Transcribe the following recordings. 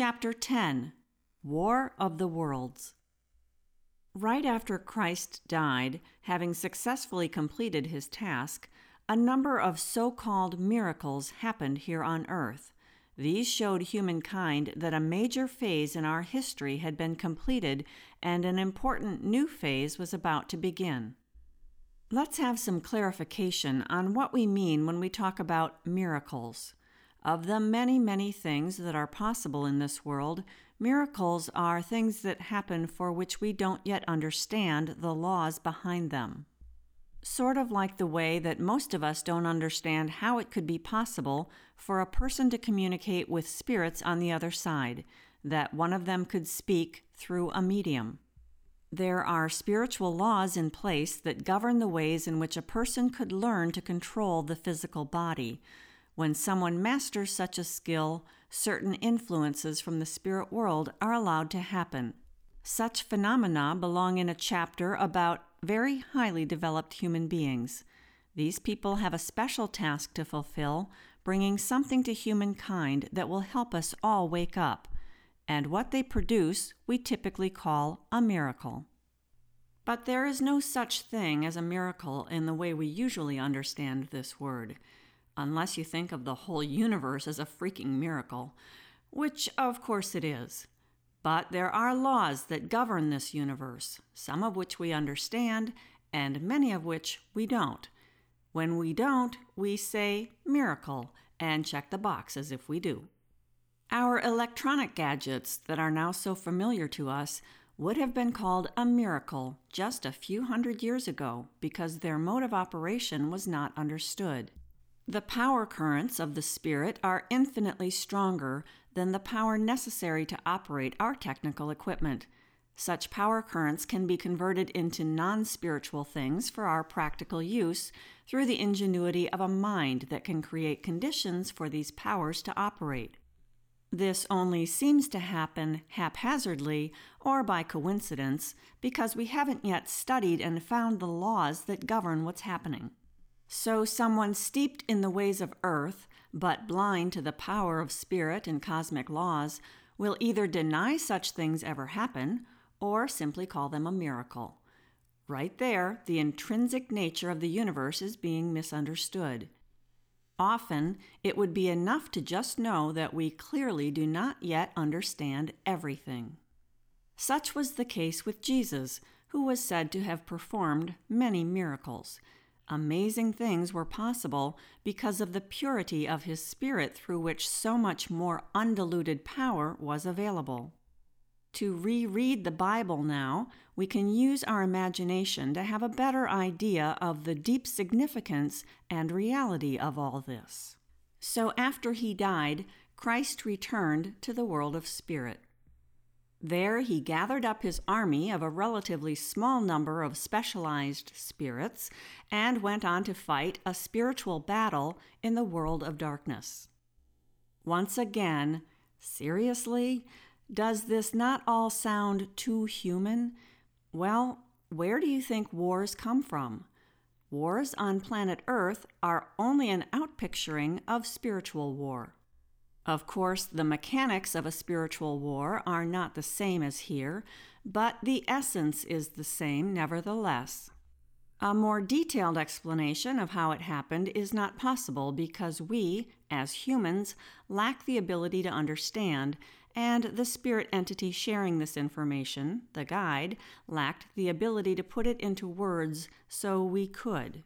Chapter 10 War of the Worlds. Right after Christ died, having successfully completed his task, a number of so called miracles happened here on earth. These showed humankind that a major phase in our history had been completed and an important new phase was about to begin. Let's have some clarification on what we mean when we talk about miracles. Of the many, many things that are possible in this world, miracles are things that happen for which we don't yet understand the laws behind them. Sort of like the way that most of us don't understand how it could be possible for a person to communicate with spirits on the other side, that one of them could speak through a medium. There are spiritual laws in place that govern the ways in which a person could learn to control the physical body when someone masters such a skill, certain influences from the spirit world are allowed to happen. Such phenomena belong in a chapter about very highly developed human beings. These people have a special task to fulfill, bringing something to humankind that will help us all wake up. And what they produce, we typically call a miracle. But there is no such thing as a miracle in the way we usually understand this word unless you think of the whole universe as a freaking miracle, which of course it is. But there are laws that govern this universe, some of which we understand, and many of which we don't. When we don't, we say miracle and check the box as if we do. Our electronic gadgets that are now so familiar to us would have been called a miracle just a few hundred years ago because their mode of operation was not understood. The power currents of the Spirit are infinitely stronger than the power necessary to operate our technical equipment. Such power currents can be converted into non spiritual things for our practical use through the ingenuity of a mind that can create conditions for these powers to operate. This only seems to happen haphazardly or by coincidence because we haven't yet studied and found the laws that govern what's happening. So, someone steeped in the ways of earth, but blind to the power of spirit and cosmic laws, will either deny such things ever happen or simply call them a miracle. Right there, the intrinsic nature of the universe is being misunderstood. Often, it would be enough to just know that we clearly do not yet understand everything. Such was the case with Jesus, who was said to have performed many miracles amazing things were possible because of the purity of his spirit through which so much more undiluted power was available. To reread the Bible now, we can use our imagination to have a better idea of the deep significance and reality of all this. So, after he died, Christ returned to the world of spirit. There he gathered up his army of a relatively small number of specialized spirits and went on to fight a spiritual battle in the world of darkness. Once again, seriously, does this not all sound too human? Well, where do you think wars come from? Wars on planet Earth are only an outpicturing of spiritual war. Of course, the mechanics of a spiritual war are not the same as here, but the essence is the same nevertheless. A more detailed explanation of how it happened is not possible because we, as humans, lack the ability to understand, and the spirit entity sharing this information, the guide, lacked the ability to put it into words so we could.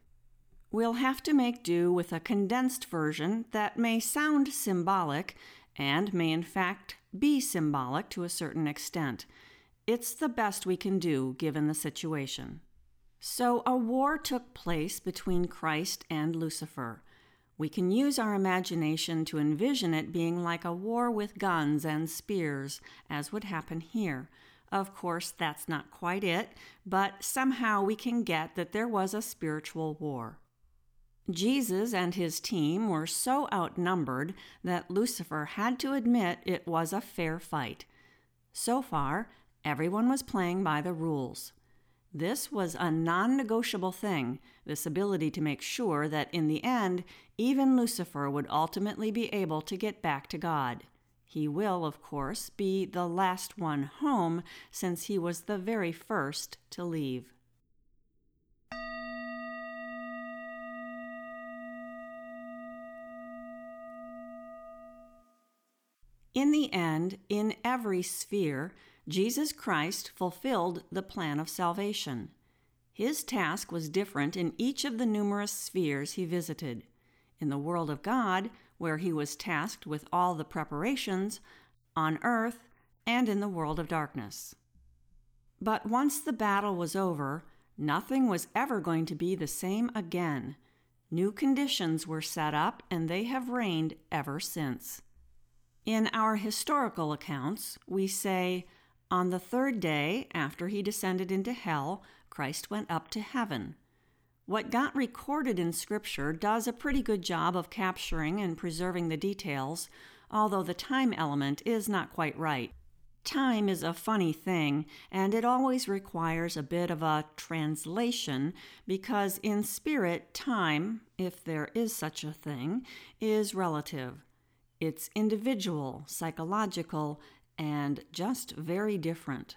We'll have to make do with a condensed version that may sound symbolic and may in fact be symbolic to a certain extent. It's the best we can do given the situation. So, a war took place between Christ and Lucifer. We can use our imagination to envision it being like a war with guns and spears, as would happen here. Of course, that's not quite it, but somehow we can get that there was a spiritual war. Jesus and his team were so outnumbered that Lucifer had to admit it was a fair fight. So far, everyone was playing by the rules. This was a non negotiable thing, this ability to make sure that in the end, even Lucifer would ultimately be able to get back to God. He will, of course, be the last one home since he was the very first to leave. In the end, in every sphere, Jesus Christ fulfilled the plan of salvation. His task was different in each of the numerous spheres he visited. In the world of God, where he was tasked with all the preparations, on earth, and in the world of darkness. But once the battle was over, nothing was ever going to be the same again. New conditions were set up, and they have reigned ever since. In our historical accounts, we say, On the third day after he descended into hell, Christ went up to heaven. What got recorded in Scripture does a pretty good job of capturing and preserving the details, although the time element is not quite right. Time is a funny thing, and it always requires a bit of a translation because, in spirit, time, if there is such a thing, is relative. It's individual, psychological, and just very different.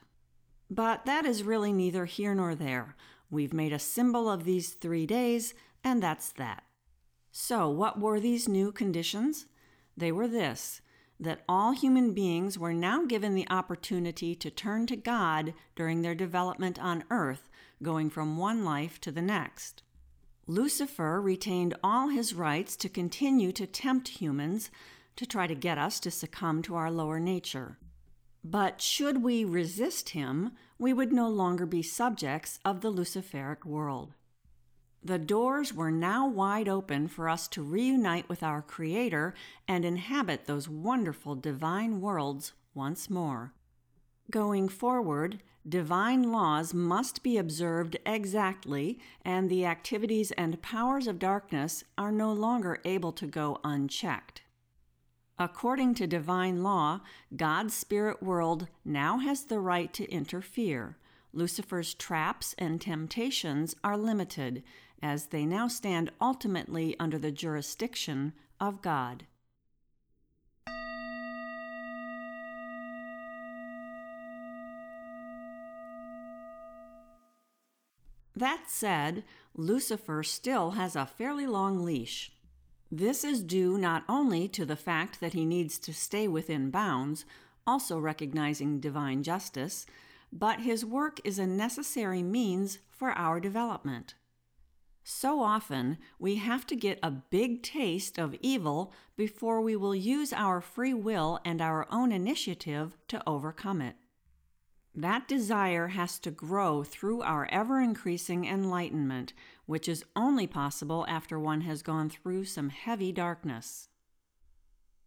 But that is really neither here nor there. We've made a symbol of these three days, and that's that. So, what were these new conditions? They were this that all human beings were now given the opportunity to turn to God during their development on earth, going from one life to the next. Lucifer retained all his rights to continue to tempt humans to try to get us to succumb to our lower nature. But should we resist him, we would no longer be subjects of the Luciferic world. The doors were now wide open for us to reunite with our Creator and inhabit those wonderful divine worlds once more. Going forward, divine laws must be observed exactly, and the activities and powers of darkness are no longer able to go unchecked. According to divine law, God's spirit world now has the right to interfere. Lucifer's traps and temptations are limited, as they now stand ultimately under the jurisdiction of God. That said, Lucifer still has a fairly long leash. This is due not only to the fact that he needs to stay within bounds, also recognizing divine justice, but his work is a necessary means for our development. So often, we have to get a big taste of evil before we will use our free will and our own initiative to overcome it. That desire has to grow through our ever increasing enlightenment, which is only possible after one has gone through some heavy darkness.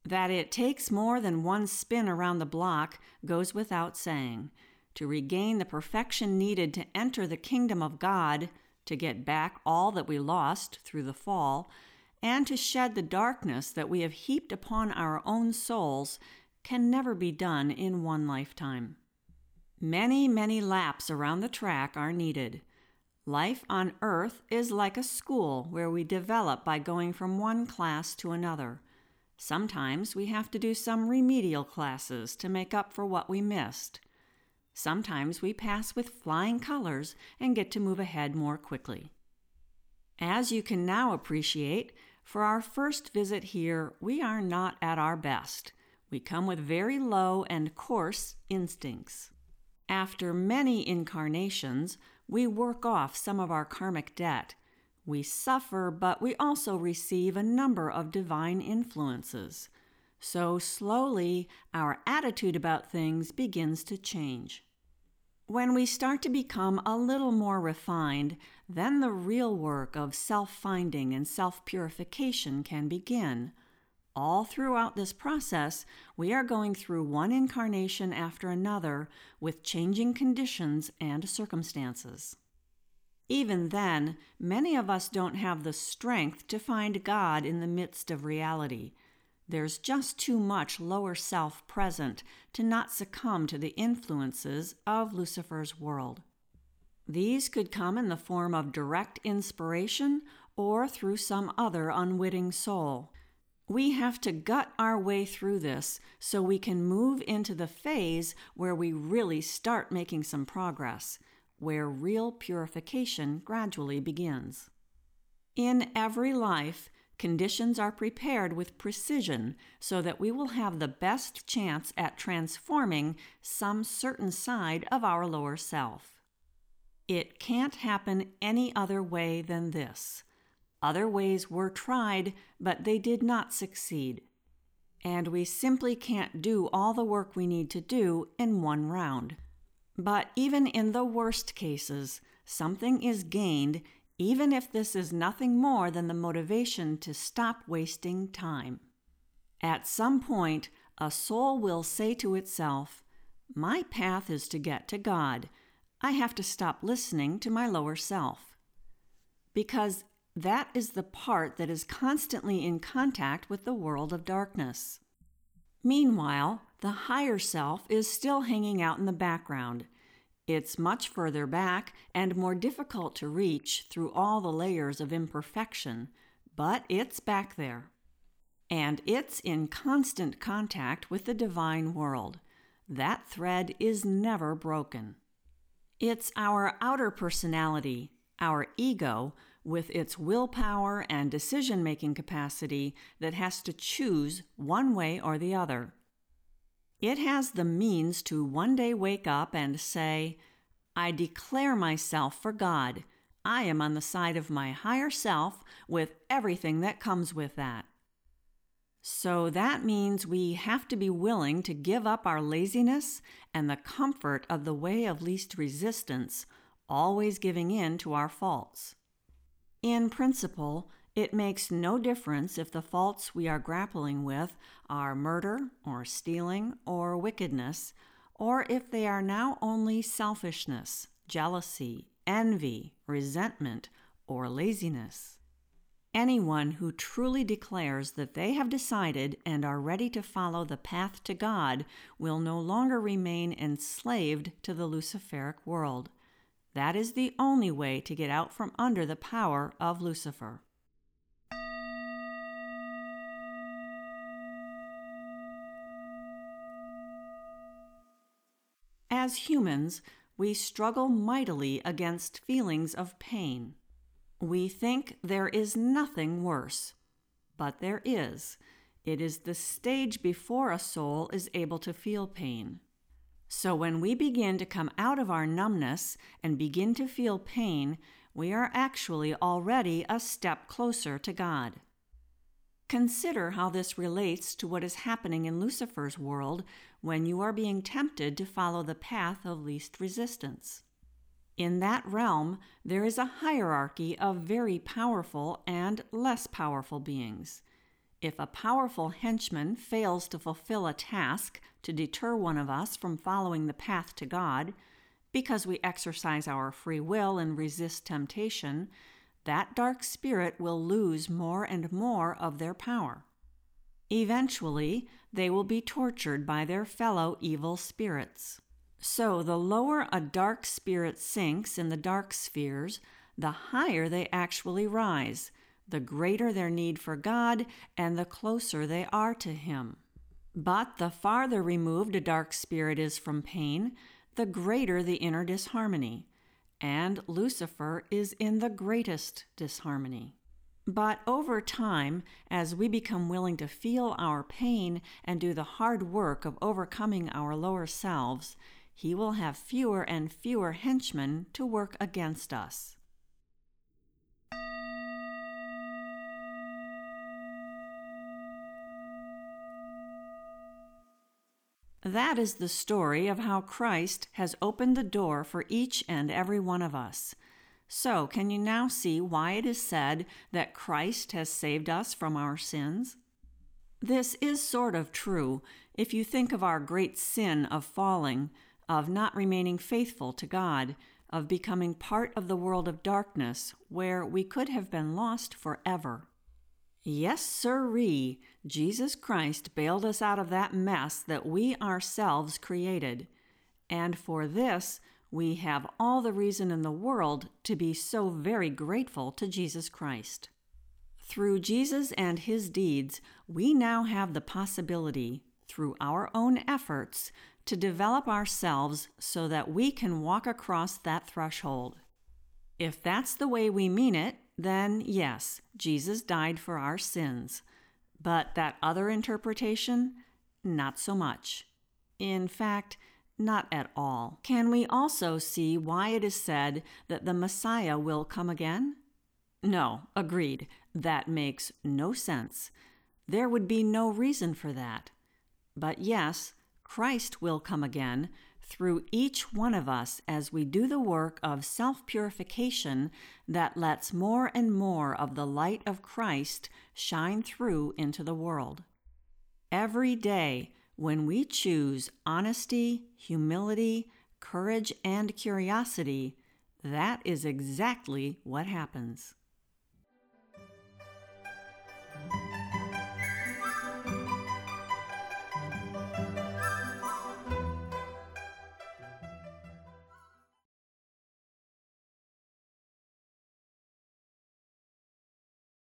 That it takes more than one spin around the block goes without saying. To regain the perfection needed to enter the kingdom of God, to get back all that we lost through the fall, and to shed the darkness that we have heaped upon our own souls, can never be done in one lifetime. Many, many laps around the track are needed. Life on Earth is like a school where we develop by going from one class to another. Sometimes we have to do some remedial classes to make up for what we missed. Sometimes we pass with flying colors and get to move ahead more quickly. As you can now appreciate, for our first visit here, we are not at our best. We come with very low and coarse instincts. After many incarnations, we work off some of our karmic debt. We suffer, but we also receive a number of divine influences. So slowly, our attitude about things begins to change. When we start to become a little more refined, then the real work of self finding and self purification can begin. All throughout this process, we are going through one incarnation after another with changing conditions and circumstances. Even then, many of us don't have the strength to find God in the midst of reality. There's just too much lower self present to not succumb to the influences of Lucifer's world. These could come in the form of direct inspiration or through some other unwitting soul. We have to gut our way through this so we can move into the phase where we really start making some progress, where real purification gradually begins. In every life, conditions are prepared with precision so that we will have the best chance at transforming some certain side of our lower self. It can't happen any other way than this. Other ways were tried, but they did not succeed. And we simply can't do all the work we need to do in one round. But even in the worst cases, something is gained, even if this is nothing more than the motivation to stop wasting time. At some point, a soul will say to itself, My path is to get to God. I have to stop listening to my lower self. Because that is the part that is constantly in contact with the world of darkness. Meanwhile, the higher self is still hanging out in the background. It's much further back and more difficult to reach through all the layers of imperfection, but it's back there. And it's in constant contact with the divine world. That thread is never broken. It's our outer personality, our ego, with its willpower and decision making capacity that has to choose one way or the other. It has the means to one day wake up and say, I declare myself for God. I am on the side of my higher self with everything that comes with that. So that means we have to be willing to give up our laziness and the comfort of the way of least resistance, always giving in to our faults. In principle, it makes no difference if the faults we are grappling with are murder, or stealing, or wickedness, or if they are now only selfishness, jealousy, envy, resentment, or laziness. Anyone who truly declares that they have decided and are ready to follow the path to God will no longer remain enslaved to the Luciferic world. That is the only way to get out from under the power of Lucifer. As humans, we struggle mightily against feelings of pain. We think there is nothing worse, but there is. It is the stage before a soul is able to feel pain. So when we begin to come out of our numbness and begin to feel pain, we are actually already a step closer to God. Consider how this relates to what is happening in Lucifer's world when you are being tempted to follow the path of least resistance. In that realm, there is a hierarchy of very powerful and less powerful beings. If a powerful henchman fails to fulfill a task to deter one of us from following the path to God, because we exercise our free will and resist temptation, that dark spirit will lose more and more of their power. Eventually, they will be tortured by their fellow evil spirits. So, the lower a dark spirit sinks in the dark spheres, the higher they actually rise the greater their need for God and the closer they are to Him. But the farther removed a dark spirit is from pain, the greater the inner disharmony, and Lucifer is in the greatest disharmony. But over time, as we become willing to feel our pain and do the hard work of overcoming our lower selves, he will have fewer and fewer henchmen to work against us. That is the story of how Christ has opened the door for each and every one of us. So, can you now see why it is said that Christ has saved us from our sins? This is sort of true if you think of our great sin of falling, of not remaining faithful to God, of becoming part of the world of darkness where we could have been lost forever. Yes, sirree, Jesus Christ bailed us out of that mess that we ourselves created. And for this, we have all the reason in the world to be so very grateful to Jesus Christ. Through Jesus and his deeds, we now have the possibility, through our own efforts, to develop ourselves so that we can walk across that threshold. If that's the way we mean it, then yes, Jesus died for our sins. But that other interpretation, not so much. In fact, not at all. Can we also see why it is said that the Messiah will come again? No, agreed. That makes no sense. There would be no reason for that. But yes, Christ will come again through each one of us as we do the work of self purification that lets more and more of the light of Christ shine through into the world. Every day, when we choose honesty, humility, courage, and curiosity, that is exactly what happens.